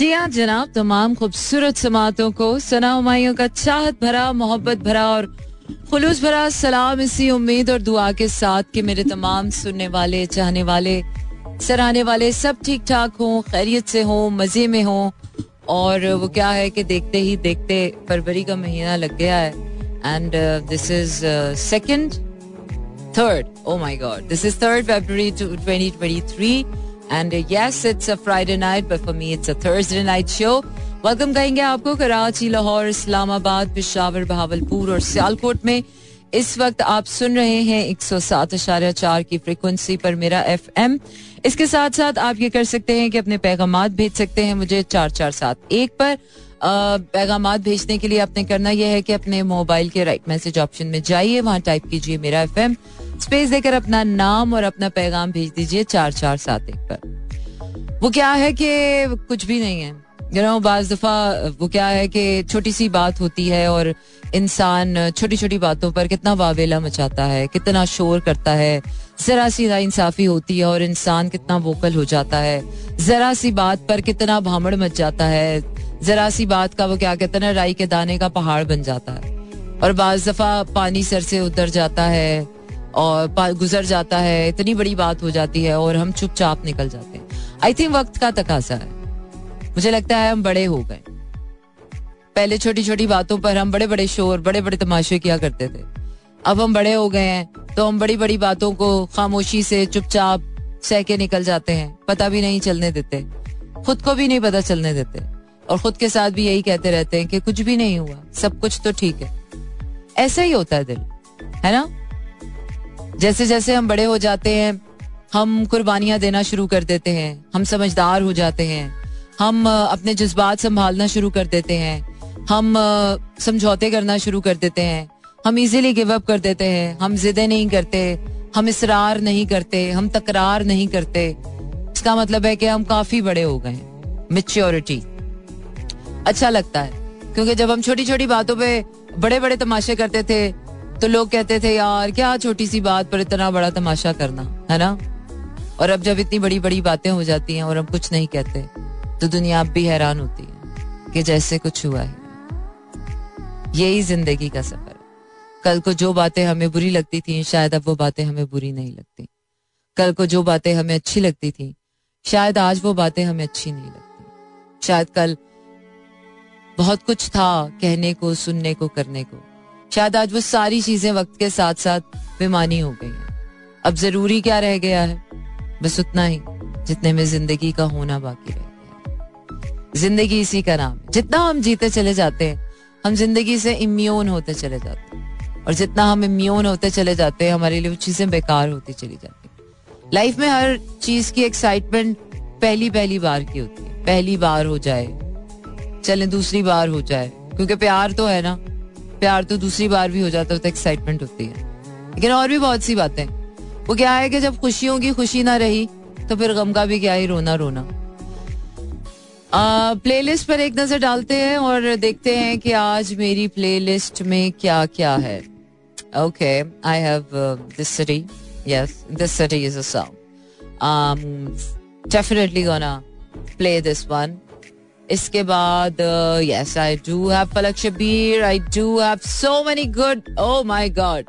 जी हाँ जनाब तमाम खूबसूरत समातों को। सना हमायों का चाहत भरा, मोहब्बत भरा और खुलूस भरा सलाम इसी उम्मीद और दुआ के साथ कि मेरे तमाम सुनने वाले, चाहने वाले, सराहने वाले सब ठीक ठाक हों, खैरियत से हों, मज़े में हों। और वो क्या है कि देखते ही देखते फरवरी का महीना लग गया है। And this is second third oh my god this is third February 2023 and yes it's a Friday night but for me it's a Thursday night show welcome कहेंगे आपको कराची, लाहौर, इस्लामाबाद, पिशावर, बहावलपुर और सियालकोट में। इस वक्त आप सुन रहे हैं एक सौ सात अशार्य चार की फ्रिक्वेंसी पर मेरा एफ़ एम इसके साथ साथ आप ये कर सकते हैं कि अपने पैगाम भेज सकते हैं मुझे चार चार सात एक पर। पैगाम भेजने के लिए आपने करना यह है कि अपने मोबाइल के राइट मैसेज ऑप्शन में जाइए, वहाँ टाइप कीजिए मेरा एफ़ एम स्पेस देकर अपना नाम और अपना पैगाम भेज दीजिए चार चार सात एक पर। वो क्या है कि कुछ भी नहीं है। यू नो बाज दफ़ा वो क्या है कि छोटी सी बात होती है और इंसान छोटी छोटी बातों पर कितना वावेला मचाता है, कितना शोर करता है। जरा सी ना इंसाफी होती है और इंसान कितना वोकल हो जाता है। जरा सी बात पर कितना भामड़ मच जाता है। जरा सी बात का वो क्या कहते हैं ना, राई के दाने का पहाड़ बन जाता है। और बाज दफ़ा पानी सर से उतर जाता है। और गुजर जाता है, इतनी बड़ी बात हो जाती है और हम चुपचाप निकल जाते हैं। आई थिंक वक्त का तकाजा है। मुझे लगता है हम बड़े हो गए। पहले छोटी छोटी बातों पर हम बड़े बड़े शोर बड़े बड़े तमाशे किया करते थे। अब हम बड़े हो गए हैं तो हम बड़ी बड़ी बातों को खामोशी से चुपचाप सह के निकल जाते हैं। पता भी नहीं चलने देते। खुद को भी नहीं पता चलने देते। और खुद के साथ भी यही कहते रहते हैं कि कुछ भी नहीं हुआ, सब कुछ तो ठीक है। ऐसा ही होता है दिल, है ना? जैसे जैसे हम बड़े हो जाते हैं, हम कुर्बानियाँ देना शुरू कर देते हैं, हम समझदार हो जाते हैं, हम अपने जज्बात संभालना शुरू कर देते हैं, हम समझौते करना शुरू कर देते हैं, हम इजीली गिव अप कर देते हैं, हम जिदे नहीं करते, हम इसरार नहीं करते, हम तकरार नहीं करते। इसका मतलब है कि हम काफ़ी बड़े हो गए मेच्योरिटी अच्छा लगता है, क्योंकि जब हम छोटी छोटी बातों पे बड़े बड़े तमाशे करते थे तो लोग कहते थे, यार, क्या छोटी सी बात पर इतना बड़ा तमाशा करना? है ना? और अब जब इतनी बड़ी बड़ी बातें हो जाती हैं और हम कुछ नहीं कहते तो दुनिया अब भी हैरान होती है कि जैसे कुछ हुआ है। यही ज़िंदगी का सफ़र कल को जो बातें हमें बुरी लगती थी, शायद अब वो बातें हमें बुरी नहीं लगती। कल को जो बातें हमें अच्छी लगती थी, शायद आज वो बातें हमें अच्छी नहीं लगती। शायद कल बहुत कुछ था कहने को, सुनने को, करने को। शायद आज वो सारी चीज़ें वक्त के साथ साथ बेमानी हो गई हैं। अब ज़रूरी क्या रह गया है? बस उतना ही, जितने में ज़िंदगी का होना बाकी रह गया ज़िंदगी इसी का नाम जितना हम जीते चले जाते हैं, हम ज़िंदगी से इम्यून होते चले जाते हैं। और जितना हम इम्यून होते चले जाते हैं, हमारे लिए वो चीज़ें बेकार होती चली जाती हैं। लाइफ में हर चीज़ की एक्साइटमेंट पहली पहली बार की होती है। पहली बार हो जाए, चले दूसरी बार हो जाए, क्योंकि प्यार तो है ना। प्यार तो दूसरी बार भी हो जाता है तो एक्साइटमेंट होती है। लेकिन और भी बहुत सी बातें। वो क्या है कि जब खुशियों की खुशी ना रही तो फिर गम का भी क्या ही रोना रोना। प्लेलिस्ट पर एक नज़र डालते हैं और देखते हैं कि आज मेरी प्लेलिस्ट में क्या क्या है okay I have this city yes this city is a song definitely gonna play this one इसके बाद yes I do have Palak Shabbir I do have so many good oh my god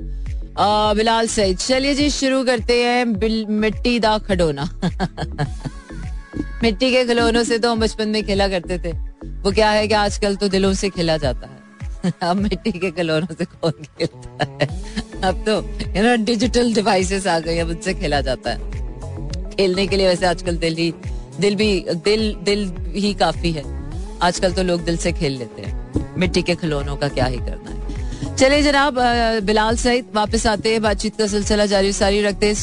Bilal Saeed चलिए जी, शुरू करते हैं मिट्टी दा खडोना। मिट्टी के खिलौनों से तो हम बचपन में खेला करते थे। वो क्या है कि आजकल तो दिलों से खेला जाता है। अब मिट्टी के खिलौनों से कौन खेलता है? अब तो यू नो डिजिटल डिवाइसेस आ गई, अब उनसे खेला जाता है। खेलने के लिए वैसे आजकल दिल ही दिल भी, दिल दिल ही काफ़ी है। आजकल तो लोग दिल से खेल लेते हैं। मिट्टी के खिलौनों का क्या ही करना है। चले जनाब बिलाल सहित वापस आते हैं। बातचीत का सिलसिला जारी सारी रखते हैं।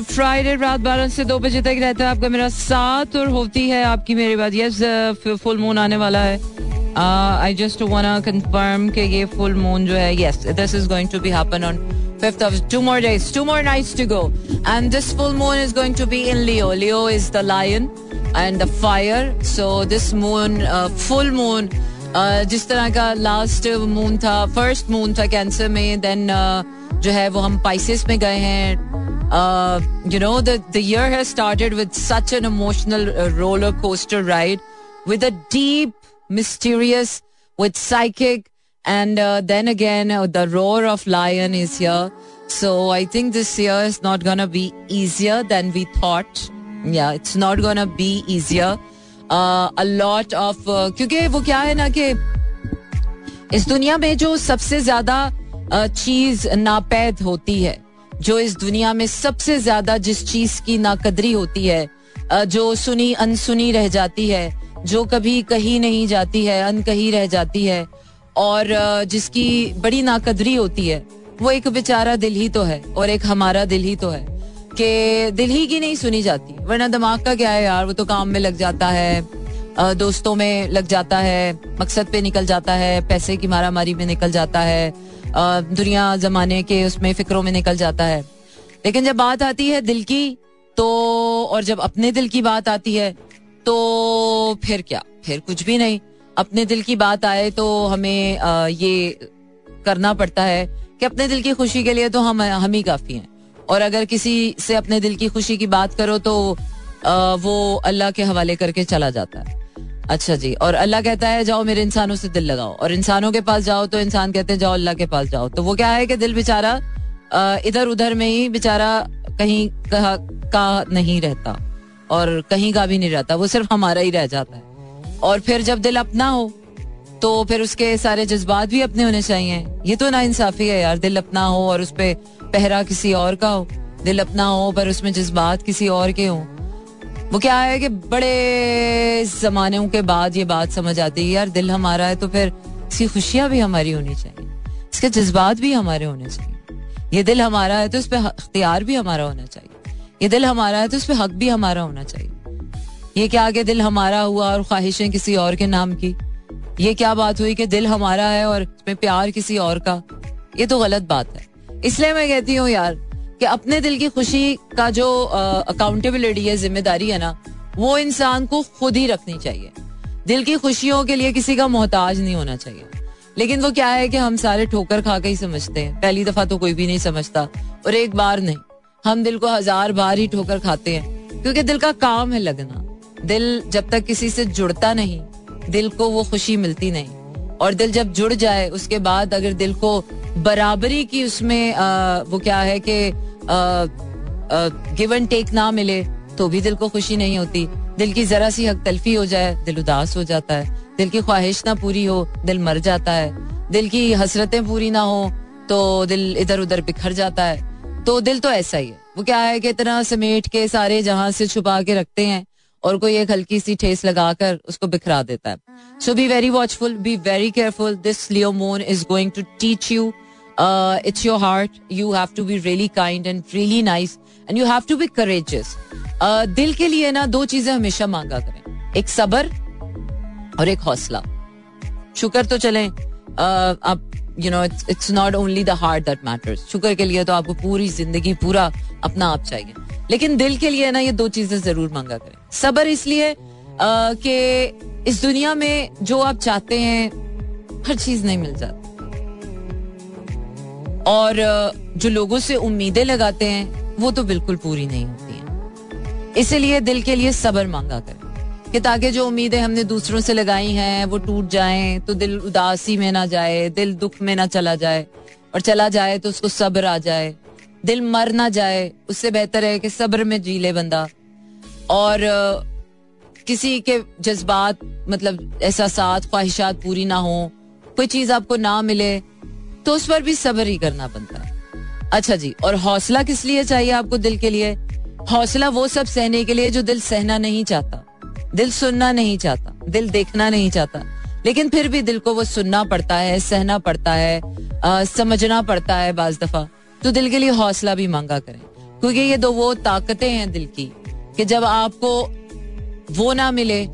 फ्राइडे रात बारह से दो बजे तक रहता है आपका मेरा साथ और होती है आपकी मेरी बात। यस फुल मून आने वाला है। आई जस्ट कंफर्म कि ये फुल मून जो है fifth of two more days, two more nights to go. And this full moon is going to be in Leo. Leo is the lion and the fire. So this moon, uh, full moon, uh, जिस तरह का last moon था first moon था cancer में then uh, जो है वो हम पाइसिस में गए हैं you know the year has started with such an emotional roller coaster ride with a deep mysterious with psychic and uh, then again uh, the roar of lion is here so i think this year is not gonna be easier than we thought yeah it's not gonna be easier uh, a lot of uh, क्योंकि वो क्या है ना कि इस दुनिया में जो सबसे ज़्यादा चीज़ नापैद होती है जो इस दुनिया में सबसे ज़्यादा जिस चीज़ की नाकदरी होती है जो सुनी अनसुनी रह जाती है जो कभी कहीं नहीं जाती है अनकही रह जाती है और जिसकी बड़ी नाकदरी होती है, वो एक बेचारा दिल ही तो है और एक हमारा दिल ही तो है कि दिल ही की नहीं सुनी जाती। वरना दिमाग का क्या है यार? वो तो काम में लग जाता है दोस्तों में लग जाता है, मकसद पे निकल जाता है, पैसे की मारा मारी में निकल जाता है दुनिया जमाने के उसमें फिक्रों में निकल जाता है। लेकिन जब बात आती है दिल की तो और जब अपने दिल की बात आती है तो फिर क्या? फिर कुछ भी नहीं। अपने दिल की बात आए तो हमें ये करना पड़ता है कि अपने दिल की खुशी के लिए तो हम हम ही काफ़ी हैं। और अगर किसी से अपने दिल की खुशी की बात करो तो वो अल्लाह के हवाले करके चला जाता है। अच्छा जी, और अल्लाह कहता है, जाओ मेरे इंसानों से दिल लगाओ। और इंसानों के पास जाओ तो इंसान कहते हैं, जाओ अल्लाह के पास जाओ। तो वो क्या है कि दिल बेचारा इधर उधर में ही बेचारा कहीं कहा का नहीं रहता। और कहीं का भी नहीं रहता, वो सिर्फ़ हमारा ही रह जाता है। और फिर जब दिल अपना हो तो फिर उसके सारे जज्बात भी अपने होने चाहिए। ये तो ना इंसाफी है यार, दिल अपना हो और उस पर पहरा किसी और का हो। दिल अपना हो, पर उसमें जज्बात किसी और के हों। वो क्या है कि बड़े जमानों के बाद ये बात समझ आती है, यार दिल हमारा है तो फिर इसकी खुशियाँ भी हमारी होनी चाहिए। इसके जज्बात भी हमारे होने चाहिए। ये दिल हमारा है तो उस पर अख्तियार भी हमारा होना चाहिए। ये दिल हमारा है तो उस पर हक भी हमारा होना चाहिए। ये क्या कि दिल हमारा हुआ और ख्वाहिशें किसी और के नाम की? ये क्या बात हुई कि दिल हमारा है और इसमें प्यार किसी और का? ये तो गलत बात है। इसलिए मैं कहती हूँ यार कि अपने दिल की खुशी का जो अकाउंटेबिलिटी है, ज़िम्मेदारी है ना, वो इंसान को खुद ही रखनी चाहिए। दिल की खुशियों के लिए किसी का मोहताज नहीं होना चाहिए। लेकिन वो क्या है कि हम सारे ठोकर खा के ही समझते हैं। पहली दफ़ा तो कोई भी नहीं समझता और एक बार नहीं। हम दिल को हज़ार बार ही ठोकर खाते हैं। क्योंकि दिल का काम है लगना। दिल जब तक किसी से जुड़ता नहीं दिल को वो खुशी मिलती नहीं। और दिल जब जुड़ जाए उसके बाद अगर दिल को बराबरी की उसमें आ, वो क्या है कि गिव एंड टेक ना मिले तो भी दिल को खुशी नहीं होती। दिल की जरा सी हक तलफी हो जाए दिल उदास हो जाता है। दिल की ख्वाहिश ना पूरी हो दिल मर जाता है। दिल की हसरतें पूरी ना हो तो दिल इधर उधर बिखर जाता है। तो दिल तो ऐसा ही है। वो क्या है कि इतना समेट के सारे जहाँ से छुपा के रखते हैं और कोई एक हल्की सी ठेस लगाकर उसको बिखरा देता है। So be very watchful be very careful this Leo moon is going to teach you it's your heart you have to be really kind and really nice and you have to be courageous दिल के लिए ना दो चीज़ें हमेशा मांगा करें। एक सबर और एक हौसला। शुक्र तो चले uh, आप you know it's it's not only the heart that matters शुक्र के लिए तो आपको पूरी ज़िंदगी पूरा अपना आप चाहिए लेकिन दिल के लिए ना ये दो चीज़ें ज़रूर मांगा करें। सबर इसलिए कि इस दुनिया में जो आप चाहते हैं, हर चीज़ नहीं मिल जाती। और जो लोगों से उम्मीदें लगाते हैं, वो तो बिल्कुल पूरी नहीं होती हैं। इसीलिए दिल के लिए सबर मांगा करें। कि ताकि जो उम्मीदें हमने दूसरों से लगाई हैं, वो टूट जाएँ तो दिल उदासी में ना जाए, दिल दुख में ना चला जाए। और चला जाए तो उसको सब्र आ जाए। दिल मर ना जाए उससे बेहतर है कि सब्र में जी ले बंदा। और किसी के जज्बात मतलब एहसास ख्वाहिशात पूरी ना हो कोई चीज़ आपको ना मिले तो उस पर भी सब्र ही करना बनता है। अच्छा जी और हौसला किस लिए चाहिए आपको दिल के लिए? हौसला वो सब सहने के लिए जो दिल सहना नहीं चाहता। दिल सुनना नहीं चाहता दिल देखना नहीं चाहता। लेकिन फिर भी दिल को वो सुनना पड़ता है सहना पड़ता है आ, समझना पड़ता है बाज दफ़ा। तो दिल के लिए हौसला भी मांगा करें। क्योंकि ये दो वो ताकतें हैं दिल की कि जब आपको वो ना मिले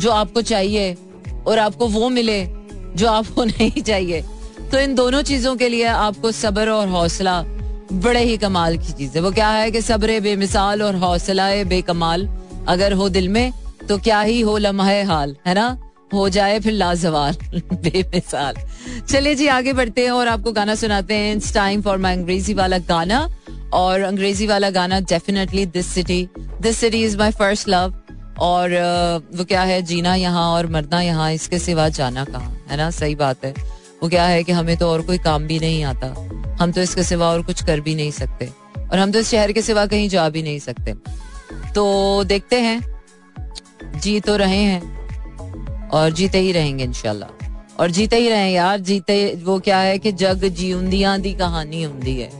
जो आपको चाहिए और आपको वो मिले जो आपको नहीं चाहिए तो इन दोनों चीज़ों के लिए आपको सब्र और हौसला बड़े ही कमाल की चीज़ है। वो क्या है कि सब्र बेमिसाल और हौसला बेकमाल अगर हो दिल में तो क्या ही हो लम्हा हाल, है ना? हो जाए फिर लाजवाल बेमिसाल। चलिए जी, आगे बढ़ते हैं और आपको गाना सुनाते हैं। इट्स टाइम फॉर माई अंग्रेज़ी वाला गाना। और अंग्रेज़ी वाला गाना definitely this city this city is my first love और वो क्या है? जीना यहाँ और मरना यहाँ, इसके सिवा जाना कहाँ? है ना? सही बात है। वो क्या है कि हमें तो और कोई काम भी नहीं आता। हम तो इसके सिवा और कुछ कर भी नहीं सकते। और हम तो इस शहर के सिवा कहीं जा भी नहीं सकते। तो देखते हैं। जी तो रहे हैं। और जीते ही रहेंगे इनशाला और जीते ही रहे यार, जीते, वो क्या है कि जग जीउंदिया दी कहानी होंगी है।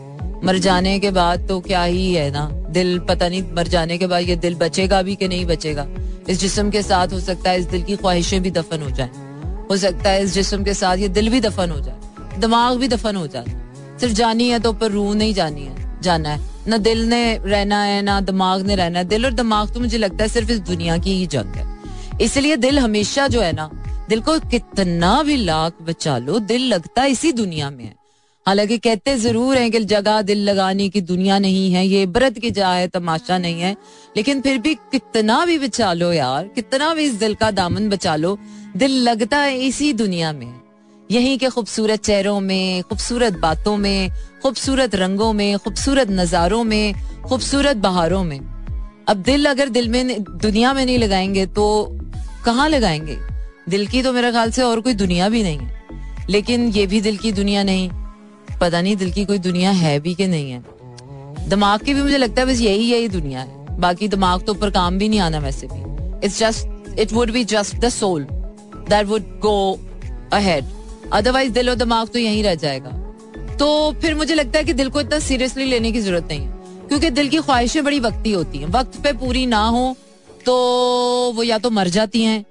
मर जाने के बाद तो क्या ही है ना, दिल पता नहीं मर जाने के बाद ये दिल बचेगा भी कि नहीं बचेगा। इस जिस्म के साथ हो सकता है इस दिल की ख्वाहिशें भी दफन हो जाए। हो सकता है इस जिस्म के साथ ये दिल भी दफन हो जाए, दिमाग भी दफन हो जाए। सिर्फ़ जानी है तो ऊपर रूह नहीं जानी है, जाना है। ना दिल ने रहना है, ना दिमाग ने रहना है। दिल और दिमाग तो मुझे लगता है सिर्फ़ इस दुनिया की ही जंग है। इसलिए दिल हमेशा जो है ना, दिल को कितना भी लाख बचा लो, दिल लगता इसी दुनिया में है। हालाँकि कहते ज़रूर हैं कि जगह दिल लगाने की दुनिया नहीं है, ये इबरत की जा है, तमाशा नहीं है। लेकिन फिर भी कितना भी बचा लो यार, कितना भी इस दिल का दामन बचा लो, दिल लगता है इसी दुनिया में। यहीं के खूबसूरत चेहरों में, खूबसूरत बातों में, खूबसूरत रंगों में, खूबसूरत नज़ारों में, खूबसूरत बहारों में। अब दिल अगर दिल में दुनिया में नहीं लगाएँगे तो कहाँ लगाएँगे? दिल की तो मेरे ख्याल से और कोई दुनिया भी नहीं है। लेकिन ये भी दिल की दुनिया नहीं। पता नहीं दिल की कोई दुनिया है भी कि नहीं है। दिमाग की भी मुझे लगता है बस यही यही दुनिया है। बाकी दिमाग तो ऊपर काम भी नहीं आना वैसे भी। It's just it would be just the soul that would go ahead otherwise दिल और दिमाग तो यहीं रह जाएगा। तो फिर मुझे लगता है कि दिल को इतना सीरियसली लेने की ज़रूरत नहीं है। क्योंकि दिल की ख्वाहिशें बड़ी वक्ती होती हैं। वक्त पे पूरी ना हो तो वो या तो मर जाती हैं,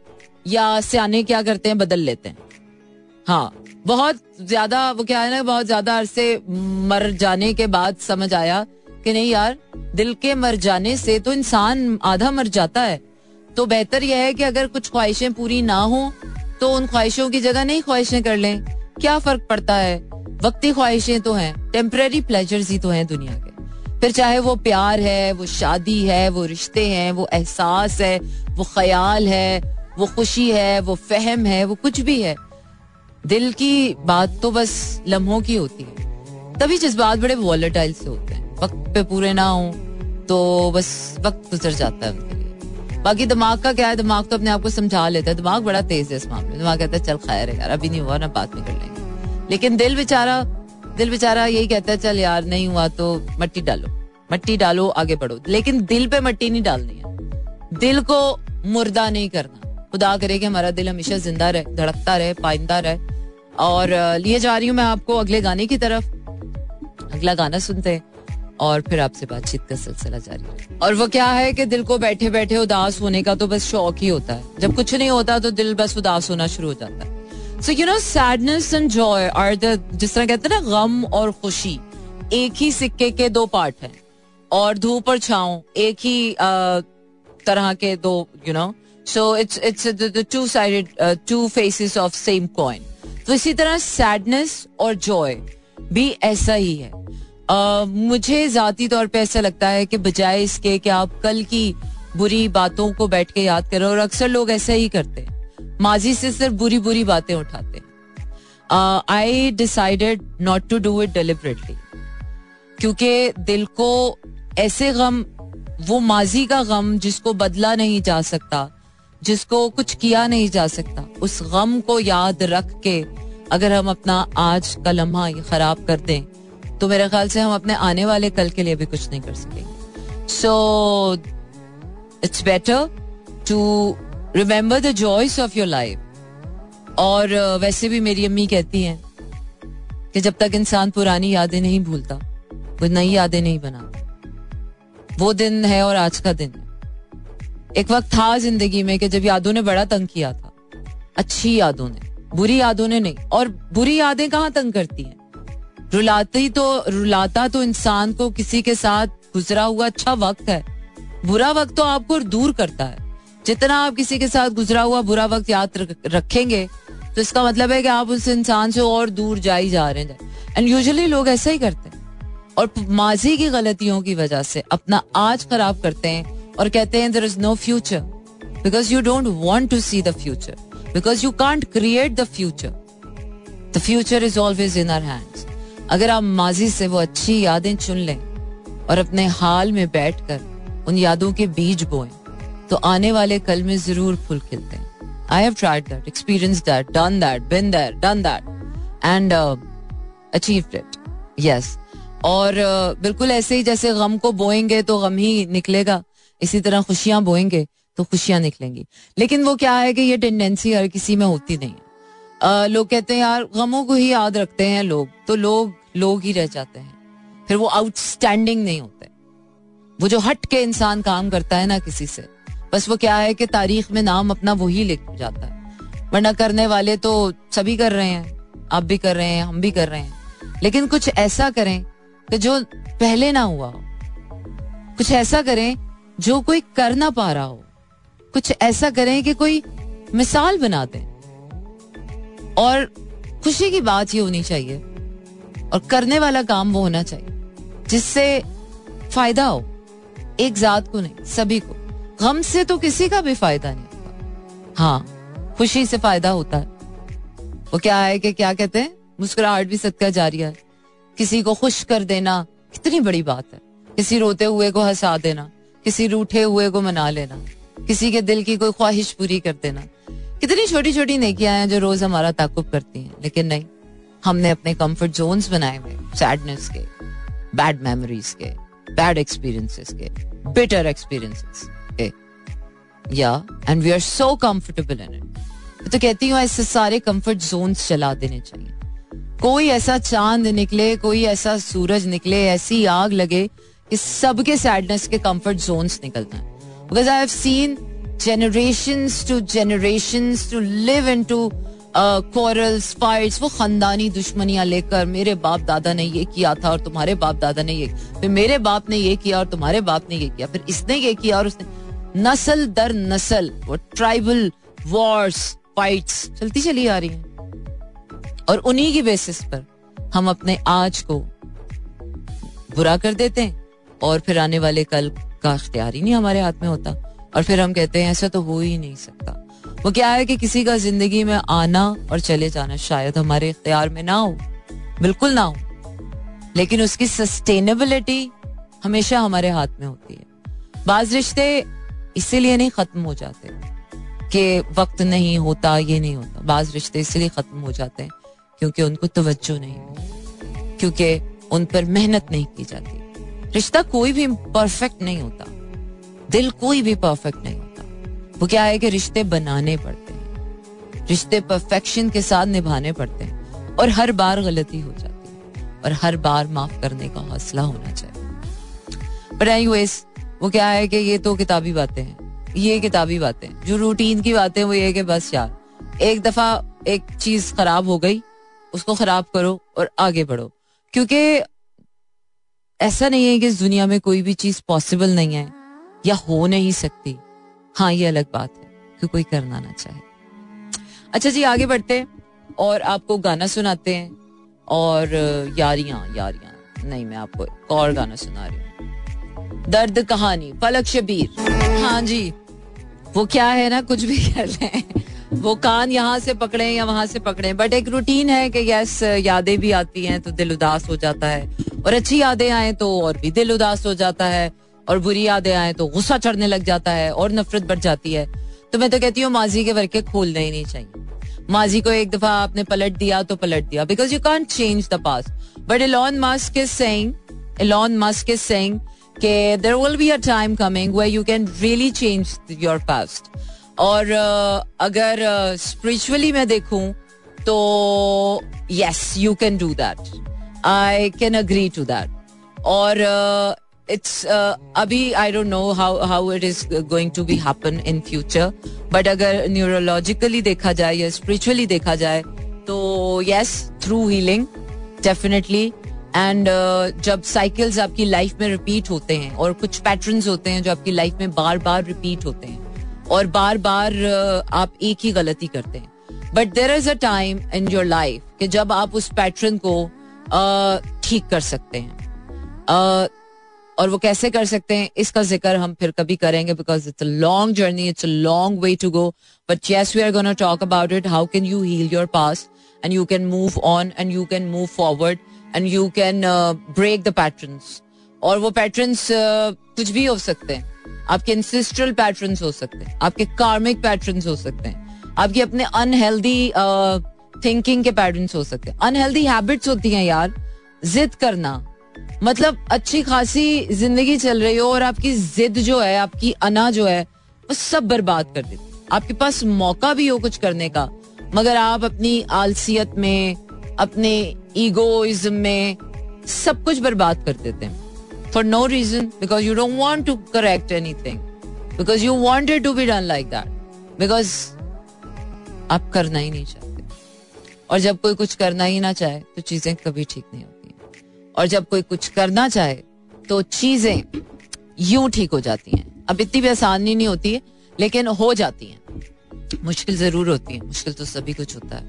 या सियाने क्या करते हैं, बदल लेते हैं। हाँ बहुत ज़्यादा, वो क्या है ना, बहुत ज़्यादा अरसे मर जाने के बाद समझ आया कि नहीं यार, दिल के मर जाने से तो इंसान आधा मर जाता है। तो बेहतर यह है कि अगर कुछ ख्वाहिशें पूरी ना हो तो उन ख्वाहिशों की जगह नहीं ख्वाहिशें कर लें। क्या फ़र्क पड़ता है? वक्ती ख्वाहिशें तो हैं टेम्पररी प्लेजर्स ही तो हैं दुनिया के। फिर चाहे वो प्यार है, वो शादी है, वो रिश्ते हैं, वो एहसास है, वो ख्याल है, वो खुशी है, वो फहम है, वो कुछ भी है। दिल की बात तो बस लम्हों की होती है। तभी जज्बात बड़े वॉलेटाइल से होते हैं। वक्त पे पूरे ना हो तो बस वक्त गुजर जाता है बाकी दिमाग का क्या है? दिमाग तो अपने आप को समझा लेता है। दिमाग बड़ा तेज है इस मामले दिमाग कहता है, चल खैर है यार, अभी नहीं हुआ, ना बात में कर लेंगे। लेकिन दिल बेचारा दिल बेचारा यही कहता है, चल यार, नहीं हुआ तो मट्टी डालो मट्टी डालो, आगे बढ़ो। लेकिन दिल पे मट्टी नहीं डालनी है। दिल को मुर्दा नहीं करना। खुदा करे कि हमारा दिल हमेशा ज़िंदा रहे, धड़कता रहे, पाइंदा रहे। और लिए जा रही हूँ मैं आपको अगले गाने की तरफ़। अगला गाना सुनते हैं और फिर आपसे बातचीत का सिलसिला जारी है। और वो क्या है कि दिल को बैठे बैठे उदास होने का तो बस शौक ही होता है। जब कुछ नहीं होता तो दिल बस उदास होना शुरू हो जाता है। So you know sadness and joy are the जिस तरह कहते हैं ना गम और खुशी एक ही सिक्के के दो पार्ट हैं। और धूप और छाओ एक ही तरह के दो you know so it's it's two sided two faces of same coin तो इसी तरह सैडनेस और जॉय भी ऐसा ही है। uh, मुझे जाती तौर पे ऐसा लगता है कि बजाय इसके कि आप कल की बुरी बातों को बैठ के याद करें और अक्सर लोग ऐसा ही करते हैं। माजी से सिर्फ़ बुरी बुरी बातें उठाते I decided not to do it deliberately क्योंकि दिल को ऐसे गम, वो माजी का गम जिसको बदला नहीं जा सकता, जिसको कुछ किया नहीं जा सकता, उस गम को याद रख के अगर हम अपना आज का लम्हा खराब कर दें तो मेरे ख्याल से हम अपने आने वाले कल के लिए भी कुछ नहीं कर सकेंगे। So it's better to remember the joys of your life और वैसे भी मेरी अम्मी कहती हैं कि जब तक इंसान पुरानी यादें नहीं भूलता, वो नई यादें नहीं बनाता। वो दिन है और आज का दिन एक वक्त था ज़िंदगी में कि जब यादों ने बड़ा तंग किया था। अच्छी यादों ने, बुरी यादों ने नहीं। और बुरी यादें कहाँ तंग करती हैं? रुलाती तो रुलाता तो इंसान को किसी के साथ गुजरा हुआ अच्छा वक्त है। बुरा वक्त तो आपको दूर करता है। जितना आप किसी के साथ गुजरा हुआ बुरा वक्त याद रखेंगे तो इसका मतलब है कि आप उस इंसान से और दूर जा ही जा रहे हैं। एंड यूजुअली लोग ऐसा ही करते हैं। और माजी की गलतियों की वजह से अपना आज खराब करते हैं और कहते हैं there is no future because you don't want to see the future because you can't create the future the future is always in our hands अगर आप माजी से वो अच्छी यादें चुन लें और अपने हाल में बैठकर उन यादों के बीज बोएँ तो आने वाले कल में ज़रूर फूल खिलते हैं। I have tried that experience that done that been that done that and achieve it yes और uh, बिल्कुल ऐसे ही जैसे गम को बोएँगे तो गम ही निकलेगा। इसी तरह खुशियाँ बोएँगे तो खुशियाँ निकलेंगी। लेकिन वो क्या है कि ये टेंडेंसी हर किसी में होती नहीं है। Uh, लोग कहते हैं यार गमों को ही याद रखते हैं लोग। तो लोग लोग ही रह जाते हैं। फिर वो आउटस्टैंडिंग नहीं होते। वो जो हट के इंसान काम करता है ना किसी से। बस वो क्या है कि तारीख में नाम अपना वही लिख जाता है। वरना करने वाले तो सभी कर रहे हैं, आप भी कर रहे हैं, हम भी कर रहे हैं। लेकिन कुछ ऐसा करें कि जो पहले ना हुआ हो। कुछ ऐसा करें जो कोई कर ना पा रहा हो। कुछ ऐसा करें कि कोई मिसाल बना दें। और खुशी की बात ये होनी चाहिए। और करने वाला काम वो होना चाहिए, जिससे फ़ायदा हो। एक जात को नहीं, सभी को। गम से तो किसी का भी फ़ायदा नहीं हाँ खुशी से फ़ायदा होता है। वो क्या है कि क्या कहते हैं? मुस्कुराहट भी सदका जारी है। किसी को खुश कर देना कितनी बड़ी बात है। किसी रोते हुए को हंसा देना, किसी रूठे हुए को मना लेना, किसी के दिल की कोई ख्वाहिश पूरी कर देना। कितनी छोटी छोटी नेकियाँ हैं जो रोज हमारा ताकुब करती हैं, लेकिन नहीं। हमने अपने कंफर्ट जोन्स बनाए हुए सैडनेस के बैड मेमोरीज के बैड एक्सपीरियंसेस के बेटर एक्सपीरियंसेस या and we are so comfortable in it तो कहती हूँ ऐसे सारे कंफर्ट जोन्स चला देने चाहिए। कोई ऐसा चाँद निकले कोई ऐसा सूरज निकले ऐसी आग लगे कि सबके सैडनेस के कंफर्ट जोन्स निकलता है। Because I have seen generations to generations to live into quarrels uh, fights वो खानदानी दुश्मनियाँ लेकर मेरे बाप दादा ने ये किया था और तुम्हारे बाप दादा ने ये फिर मेरे बाप ने ये किया और तुम्हारे बाप ने ये किया। फिर इसने ये किया और उसने नस्ल दर नस्ल, वो ट्राइबल वॉर्स फाइट्स चलती चली आ रही हैं। और उन्हीं की बेसिस पर हम अपने आज को बुरा कर देते हैं और फिर आने वाले कल का अख्तियार ही नहीं हमारे हाथ में होता। और फिर हम कहते हैं, ऐसा तो हो ही नहीं सकता। वो क्या है कि किसी का ज़िंदगी में आना और चले जाना शायद हमारे इख्तियार में ना हो। बिल्कुल ना हो। लेकिन उसकी सस्टेनेबिलिटी हमेशा हमारे हाथ में होती है। बाज रिश्ते इसीलिए नहीं खत्म हो जाते कि वक्त नहीं होता, ये नहीं होता। बाज रिश्ते इसलिए खत्म हो जाते हैं क्योंकि उनको तवज्जो नहीं क्योंकि उन पर मेहनत नहीं की जाती। रिश्ता कोई भी परफेक्ट नहीं होता। दिल कोई भी परफेक्ट नहीं होता। वो क्या है कि रिश्ते बनाने पड़ते हैं। रिश्ते परफेक्शन के साथ निभाने पड़ते हैं। और हर बार गलती हो जाती है। और हर बार माफ़ करने का हौसला होना चाहिए। बट एनीवेज वो क्या है कि ये तो किताबी बातें हैं। ये किताबी बातें। जो रूटीन की बातें वो ये कि बस यार, एक दफ़ा एक चीज़ खराब हो गई, उसको खराब करो और आगे बढ़ो। क्योंकि ऐसा नहीं है कि इस दुनिया में कोई भी चीज़ पॉसिबल नहीं है, या हो नहीं सकती। हाँ ये अलग बात है कि कोई करना ना चाहे। अच्छा जी, आगे बढ़ते हैं और आपको गाना सुनाते हैं। और यारियाँ यारियाँ। नहीं, मैं आपको एक और गाना सुना रही हूँ। दर्द कहानी पलक शबीर। हाँ जी, वो क्या है ना, कुछ भी कर लें वो कान यहाँ से पकड़े या वहाँ से पकड़े बट एक रूटीन है कि यस यादें भी आती हैं तो दिल उदास हो जाता है। और अच्छी यादें आए तो और भी दिल उदास हो जाता है। और बुरी यादें आए तो गुस्सा चढ़ने लग जाता है और नफरत बढ़ जाती है। तो मैं तो कहती हूँ, माजी के वर्के खोलने ही नहीं चाहिए। माजी को एक दफ़ा आपने पलट दिया तो पलट दिया। Because you can't change the past but Elon Musk is saying Elon Musk is saying कि there will be a time coming way you can really change your past और uh, अगर स्पिरिचुअली uh, मैं देखूँ तो yes you can do that I can agree to that और uh, it's uh, अभी I don't know how how it is going to be happen in future but अगर neurologically देखा जाए या स्पिरिचुअली देखा जाए तो yes through healing definitely and जब साइकिल्स आपकी लाइफ में रिपीट होते हैं और कुछ पैटर्न्स होते हैं जो आपकी लाइफ में बार बार रिपीट होते हैं और बार बार uh, आप एक ही गलती करते हैं। But there is a time in your life कि जब आप उस पैटर्न को uh, ठीक कर सकते हैं। Uh, और वो कैसे कर सकते हैं इसका ज़िक्र हम फिर कभी करेंगे because it's a long journey it's a long way to go but yes we are gonna talk about it how can you heal your past and you can move on and you can move forward and you can break the patterns और वो patterns कुछ भी हो सकते हैं। आपके इंसिस्ट्रल patterns हो सकते हैं। आपके कार्मिक पैटर्न्स हो सकते हैं। आपके अपने अनहेल्दी थिंकिंग के पैटर्न्स हो सकते हैं। अनहेल्दी हैबिट्स होती हैं यार। जिद करना। मतलब अच्छी खासी ज़िंदगी चल रही हो और आपकी जिद जो है, आपकी अना जो है, वो सब बर्बाद कर देती आपके पास मौका भी हो कुछ करने का। मगर आप अपनी आलसियत में, अपने ईगोइज्म में सब कुछ बर्बाद कर देते हैं। For no reason because you don't want to correct anything because you wanted to be done like that because आप करना ही नहीं चाहते। और जब कोई कुछ करना ही ना चाहे तो चीज़ें कभी ठीक नहीं होती और जब कोई कुछ करना चाहे तो चीज़ें यूँ ठीक हो जाती हैं। अब इतनी भी आसानी नहीं होती है, लेकिन हो जाती हैं। मुश्किल ज़रूर होती है। मुश्किल तो सभी कुछ होता है।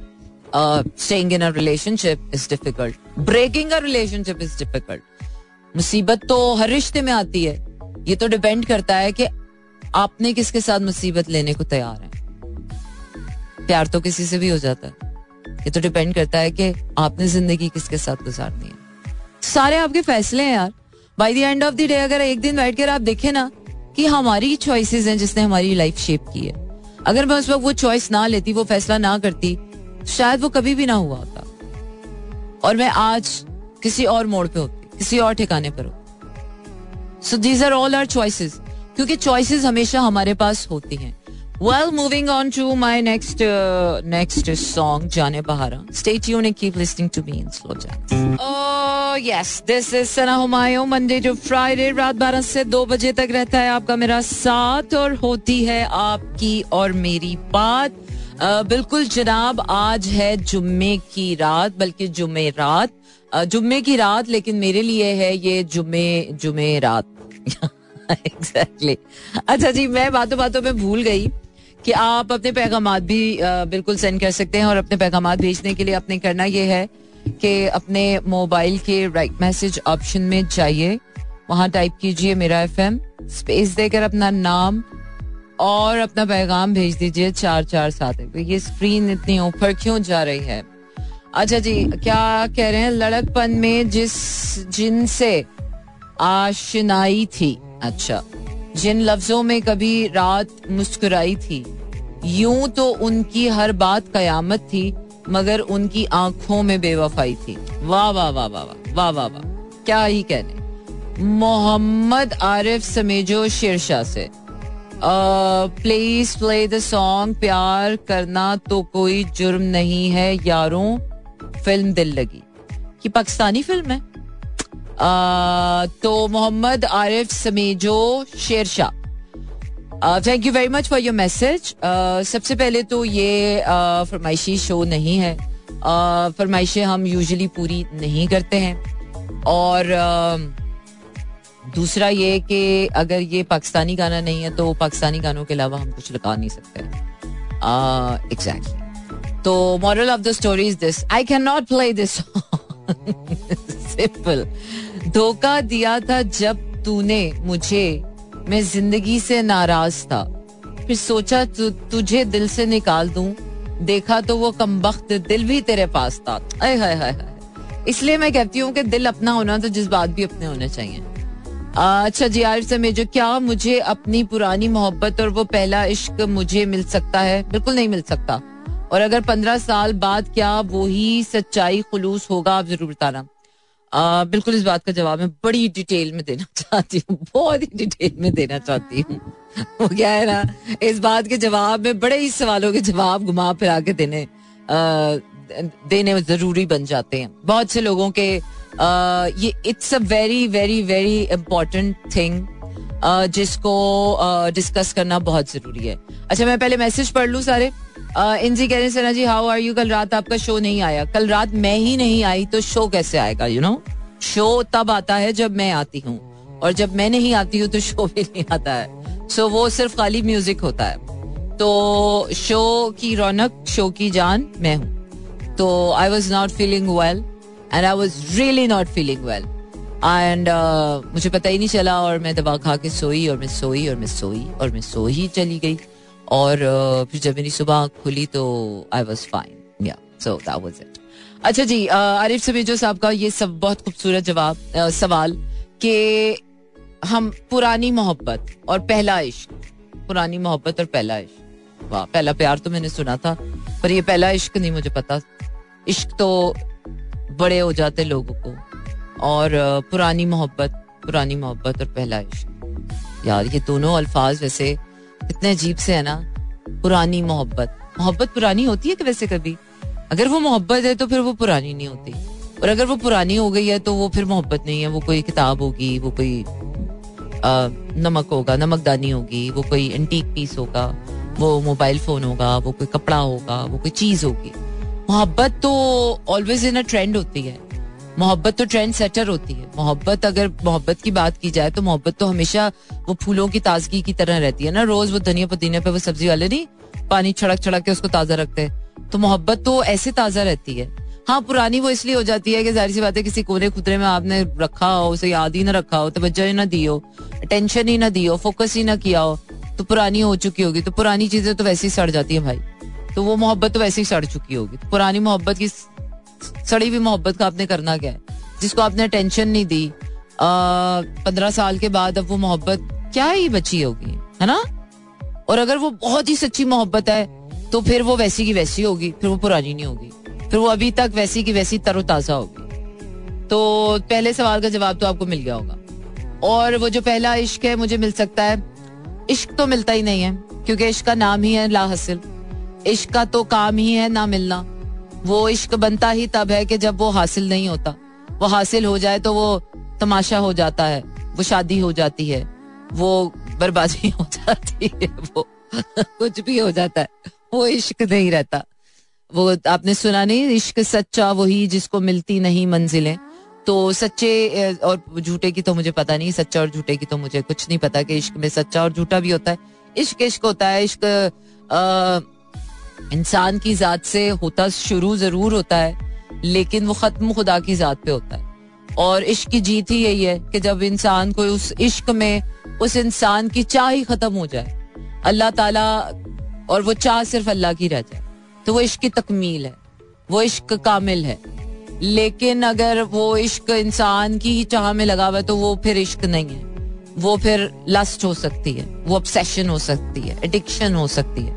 Staying in a relationship is difficult breaking a relationship is difficult मुसीबत तो हर रिश्ते में आती है। ये तो डिपेंड करता है कि आपने किसके साथ मुसीबत लेने को तैयार है। प्यार तो किसी से भी हो जाता है। ये तो डिपेंड करता है कि आपने ज़िंदगी किसके साथ गुजारनी है। सारे आपके फैसले हैं यार। By the end of the day अगर एक दिन बैठ कर आप देखें ना कि हमारी चॉइसेस हैं जिसने हमारी लाइफ शेप की है। अगर मैं उस वक्त वो चॉइस ना लेती, वो फैसला ना करती शायद वो कभी भी ना हुआ होता। और मैं आज किसी और मोड़ पे होती, किसी और ठिकाने पर होती। So these are all are choices क्योंकि चॉइसेस हमेशा हमारे पास होती हैं। Well moving on to my next next song जाने बाहर स्टेट यू ने keep listening to me in slow yes this is Sana Humayun Monday to Friday रात बारह से दो बजे तक रहता है आपका मेरा साथ, और होती है आपकी और मेरी बात। बिल्कुल जनाब, आज है जुम्मे की रात, बल्कि जुम्मे रात। जुम्मे की रात, लेकिन मेरे लिए है ये जुम्मे जुम्मे रात। Exactly exactly. अच्छा जी, मैं बातों बातों में भूल गई कि आप अपने पैगाम भी बिल्कुल सेंड कर सकते हैं और अपने पैगाम भेजने के लिए अपने करना यह है कि अपने मोबाइल के राइट मैसेज ऑप्शन में जाइए। वहाँ टाइप कीजिए मेरा एफ़ एम स्पेस देकर अपना नाम और अपना पैगाम भेज दीजिए चार चार सात एक। ये स्क्रीन इतनी ऊपर क्यों जा रही है? अच्छा जी, क्या कह रहे हैं, लड़कपन में जिस जिनसे आशनाई थी अच्छा जिन लफ्जों में कभी रात मुस्कुराई थी, यूँ तो उनकी हर बात कयामत थी, मगर उनकी आँखों में बेवफाई थी। वाह वाह वाह वाह वाह वाह वाह, क्या ही कहने। मोहम्मद आरिफ समेजो शेरशाह से। प्लीज़ प्ले द सॉन्ग प्यार करना तो कोई जुर्म नहीं है यारों फ़िल्म दिल लगी। कि पाकिस्तानी फ़िल्म है। तो Mohammad Arif समीजो Shershah. Thank you very much for your message सबसे पहले तो ये uh, फरमाइशी शो नहीं है। uh, फरमाइशें हम यूजुअली पूरी नहीं करते हैं। और uh, दूसरा ये कि अगर ये पाकिस्तानी गाना नहीं है तो पाकिस्तानी गानों के अलावा हम कुछ लगा नहीं सकते। एग्जैक्टली uh, तो moral of the story is this I can not play this simple धोखा दिया था जब तूने मुझे। मैं ज़िंदगी से नाराज़ था। फिर सोचा तु, तुझे दिल से निकाल दूँ। देखा तो वो कम वक्त दिल भी तेरे पास था। हाय हाय हाय। इसलिए मैं कहती हूँ कि दिल अपना होना तो जज्बात भी अपने होने चाहिए। अच्छा जी आरिफ से में जो क्या मुझे अपनी पुरानी मोहब्बत और वो पहला इश्क मुझे मिल सकता है? बिल्कुल नहीं मिल सकता। और अगर पंद्रह साल बाद क्या वो ही सच्चाई खुलूस होगा आप ज़रूर बताना। आ, बिल्कुल इस बात का जवाब मैं बड़ी डिटेल में देना चाहती हूँ बहुत ही डिटेल में देना चाहती हूँ। वो क्या है ना? इस बात के जवाब में बड़े ही सवालों के जवाब घुमा फिरा के देने आ, देने ज़रूरी बन जाते हैं। बहुत से लोगों के ये it's a very very very important thing जिसको डिस्कस करना बहुत ज़रूरी है। अच्छा मैं पहले मैसेज पढ़ लू सारे? इनजी कह रहे Sana ji how are you कल रात आपका शो नहीं आया। कल रात मैं ही नहीं आई तो शो कैसे आएगा यू नो शो तब आता है जब मैं आती हूँ। और जब मैं नहीं आती हूँ तो शो भी नहीं आता है। सो वो सिर्फ़ खाली म्यूज़िक होता है। तो शो की रौनक शो की जान, मैं हूँ। तो I was not feeling well and I was really not feeling well and मुझे पता ही नहीं चला और मैं दवा खा के सोई और मैं सोई और मैं सोई और मैं सो ही चली गई। और फिर जब मेरी सुबह खुली तो I was fine so that was it अच्छा जी आरिफ समीजो साहब का ये सब बहुत खूबसूरत जवाब सवाल कि हम पुरानी मोहब्बत और पहला इश्क, पुरानी मोहब्बत और पहला इश्क। वाह, पहला प्यार तो मैंने सुना था, पर ये पहला इश्क नहीं मुझे पता। इश्क तो बड़े हो जाते लोगों को। और पुरानी मोहब्बत पुरानी मोहब्बत और पहला इश्क यार ये दोनों अल्फाज वैसे इतने अजीब से है ना। पुरानी मोहब्बत। मोहब्बत पुरानी होती है कि वैसे कभी? अगर वो मोहब्बत है तो फिर वो पुरानी नहीं होती। और अगर वो पुरानी हो गई है तो वो फिर मोहब्बत नहीं है। वो कोई किताब होगी वो कोई आ, नमक होगा नमकदानी होगी वो कोई एंटीक पीस होगा वो मोबाइल फ़ोन होगा वो कोई कपड़ा होगा वो कोई चीज़ होगी। मोहब्बत तो ऑलवेज इन अ ट्रेंड होती है। मोहब्बत तो ट्रेंड सेटर होती है। मोहब्बत अगर मोहब्बत की बात की जाए तो मोहब्बत तो हमेशा वो फूलों की ताजगी की तरह रहती है ना। रोज वो धनिया पुदीने पे वो सब्ज़ी वाले नहीं, पानी छड़क छड़क के उसको ताज़ा रखते हैं। तो मोहब्बत तो ऐसे ताज़ा रहती है। हाँ पुरानी वो इसलिए हो जाती है कि ज़ाहिर सी बात है किसी कोने खुदरे में आपने रखा हो, उसे याद ही ना रखा हो, तवज्जो ही ना दी हो अटेंशन ही ना दी हो फोकस ही ना किया हो तो पुरानी हो चुकी होगी। तो पुरानी चीज़ें तो वैसे ही सड़ जाती है भाई। तो वो मोहब्बत तो वैसे ही सड़ चुकी होगी। तो पुरानी मोहब्बत की सड़ी हुई मोहब्बत का आपने करना क्या है? जिसको आपने टेंशन नहीं दी पंद्रह साल के बाद अब वो मोहब्बत क्या ही बची होगी, है ना? और अगर वो बहुत ही सच्ची मोहब्बत है तो फिर वो वैसी की वैसी होगी, फिर वो पुरानी नहीं होगी। फिर वो अभी तक वैसी की वैसी तरोताजा होगी। तो पहले सवाल का जवाब तो आपको मिल गया होगा। और वो जो पहला इश्क है, मुझे मिल सकता है। इश्क तो मिलता ही नहीं है, क्योंकि इश्क का नाम ही है ला हासिल। इश्क का तो काम ही है ना मिलना। वो इश्क बनता ही तब है कि जब वो हासिल नहीं होता। वो हासिल हो जाए तो वो तमाशा हो जाता है, वो शादी हो जाती है, वो बर्बादी हो जाती है, वो कुछ भी हो जाता है, वो इश्क नहीं रहता। वो आपने सुना नहीं, इश्क सच्चा वही जिसको मिलती नहीं मंजिलें। तो सच्चे और झूठे की तो मुझे पता नहीं, सच्चा और झूठे की तो मुझे कुछ नहीं पता कि इश्क में सच्चा और झूठा भी होता है। इश्क इश्क होता है, इश्क इंसान की जात से होता शुरू ज़रूर होता है, लेकिन वो खत्म खुदा की जात पे होता है। और इश्क की जीत ही यही है कि जब इंसान को उस इश्क में उस इंसान की चाह ही खत्म हो जाए, अल्लाह ताला और वो चाह सिर्फ़ अल्लाह की रह जाए तो वो इश्क की तकमील है, वो इश्क कामिल है। लेकिन अगर वो इश्क इंसान की ही चाह में लगा हुआ है तो वो फिर इश्क नहीं है। वो फिर लस्ट हो सकती है, वो ऑब्सेशन हो सकती है एडिक्शन हो सकती है।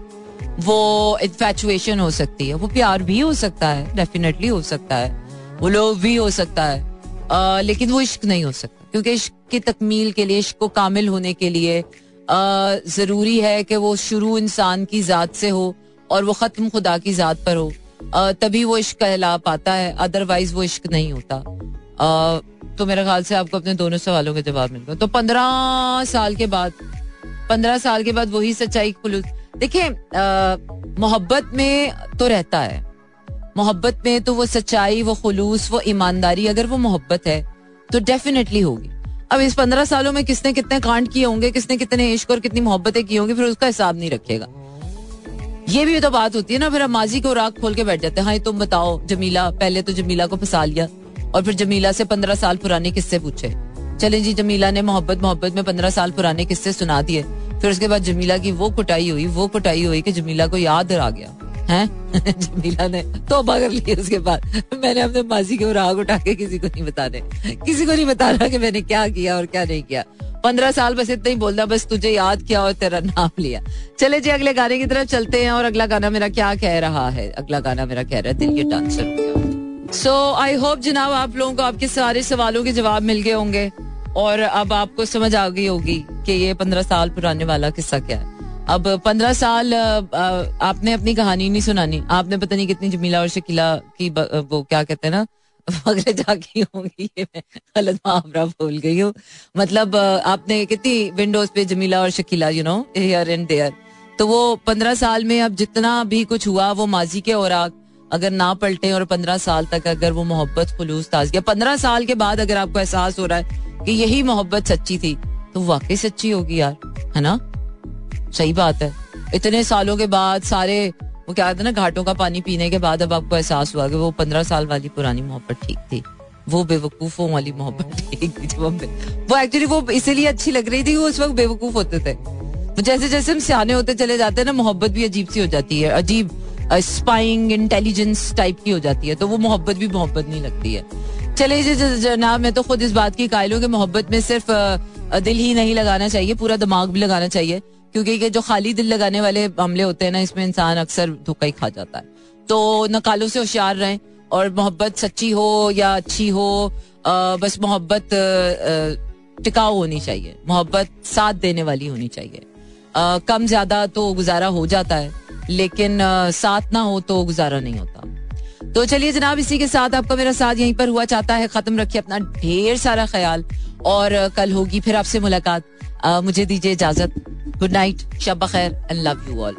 वो इन्फेचुएशन हो सकती है वो प्यार भी हो सकता है डेफिनेटली हो सकता है वो लोग भी हो सकता है आ, लेकिन वो इश्क नहीं हो सकता क्योंकि इश्क की तकमील के लिए इश्क को कामिल होने के लिए ज़रूरी है कि वो शुरू इंसान की जात से हो और वो खत्म खुदा की जात पर हो आ, तभी वो इश्क कहला पाता है अदरवाइज़ वो इश्क नहीं होता। आ, तो मेरे ख्याल से आपको अपने दोनों सवालों के जवाब मिल गए। तो पंद्रह साल के बाद पंद्रह साल के बाद वही सच्चाई खुलूस देखिए मोहब्बत में तो रहता है। मोहब्बत में तो वो सच्चाई, वो खुलूस, वो ईमानदारी, अगर वो मोहब्बत है तो डेफिनेटली होगी। अब इस पंद्रह सालों में किसने कितने कांड किए होंगे, किसने कितने इश्क और कितनी मोहब्बतें की होंगी, फिर उसका हिसाब नहीं रखेगा। ये भी तो बात होती है ना, फिर हम माजी को राग खोल के बैठ जाते हैं हाँ तुम बताओ, जमीला, पहले तो जमीला को फंसा लिया, और फिर जमीला से पंद्रह साल पुराने किस्से पूछे। चले जी, जमीला ने मोहब्बत मोहब्बत में पंद्रह साल पुराने किस्से सुना दिए। फिर उसके बाद जमीला की वो कुटाई हुई, वो कुटाई हुई कि जमीला को याद आ गया, है? जमीला ने तो कर ली उसके बाद। मैंने अपने माजी के राग उठा के किसी को नहीं बताने। किसी को नहीं बताना कि मैंने क्या किया और क्या नहीं किया। पंद्रह साल बस इतना ही बोलना, बस तुझे याद किया और तेरा नाम लिया। चले जी, अगले गाने की तरफ़ चलते हैं और अगला गाना मेरा क्या कह रहा है? अगला गाना मेरा कह रहा है, दिल के डांसर। सो आई होप जनाब आप लोगों को आपके सारे सवालों के जवाब मिल गए होंगे। और अब आपको समझ आ गई होगी कि ये पंद्रह साल पुराने वाला किस्सा क्या है। अब पंद्रह साल आपने अपनी कहानी नहीं सुनानी। आपने पता नहीं कितनी जमीला और शकीला की वो क्या कहते हैं ना पगले जागी होंगी गलत मुहावरा भूल गई हूँ। मतलब आपने कितनी विंडोज़ पे जमीला और Shakila you know here and there तो वो पंद्रह साल में अब जितना भी कुछ हुआ, वो माजी के और अगर ना पलटे और पंद्रह साल तक अगर वो मोहब्बत, खुलूस ताज गया पंद्रह साल के बाद अगर आपको एहसास हो रहा है कि यही मोहब्बत सच्ची थी तो वाकई सच्ची होगी यार, है ना? सही बात है। इतने सालों के बाद सारे, वो क्या कहते ना, घाटों का पानी पीने के बाद अब आपको एहसास हुआ कि वो पंद्रह साल वाली पुरानी मोहब्बत ठीक थी, वो बेवकूफों वाली मोहब्बत ठीक थी वो एक्चुअली वो इसीलिए अच्छी लग रही थी वो उस वक्त बेवकूफ़ होते थे। जैसे जैसे हम सियाने होते चले जाते हैं ना, मोहब्बत भी अजीब सी हो जाती है, अजीब। स्पाइंग इंटेलिजेंस टाइप की हो जाती है तो वो मोहब्बत भी मोहब्बत नहीं लगती है। चले जनाब मैं तो खुद इस बात की कायल हूँ कि मोहब्बत में सिर्फ़ दिल ही नहीं लगाना चाहिए पूरा दिमाग भी लगाना चाहिए क्योंकि ये जो खाली दिल लगाने वाले मामले होते हैं ना इसमें इंसान अक्सर धोखा ही खा जाता है। तो नकालों से होशियार रहें और मोहब्बत सच्ची हो या अच्छी हो आ, बस मोहब्बत टिकाऊ होनी चाहिए मोहब्बत साथ देने वाली होनी चाहिए। आ, कम ज़्यादा तो गुजारा हो जाता है लेकिन साथ ना हो तो गुजारा नहीं होता। तो चलिए जनाब, इसी के साथ आपका मेरा साथ यहीं पर हुआ चाहता है, खत्म रखिए अपना ढेर सारा ख्याल। और कल होगी फिर आपसे मुलाकात। मुझे दीजिए इजाज़त। गुड नाइट शब खैर एंड लव यू ऑल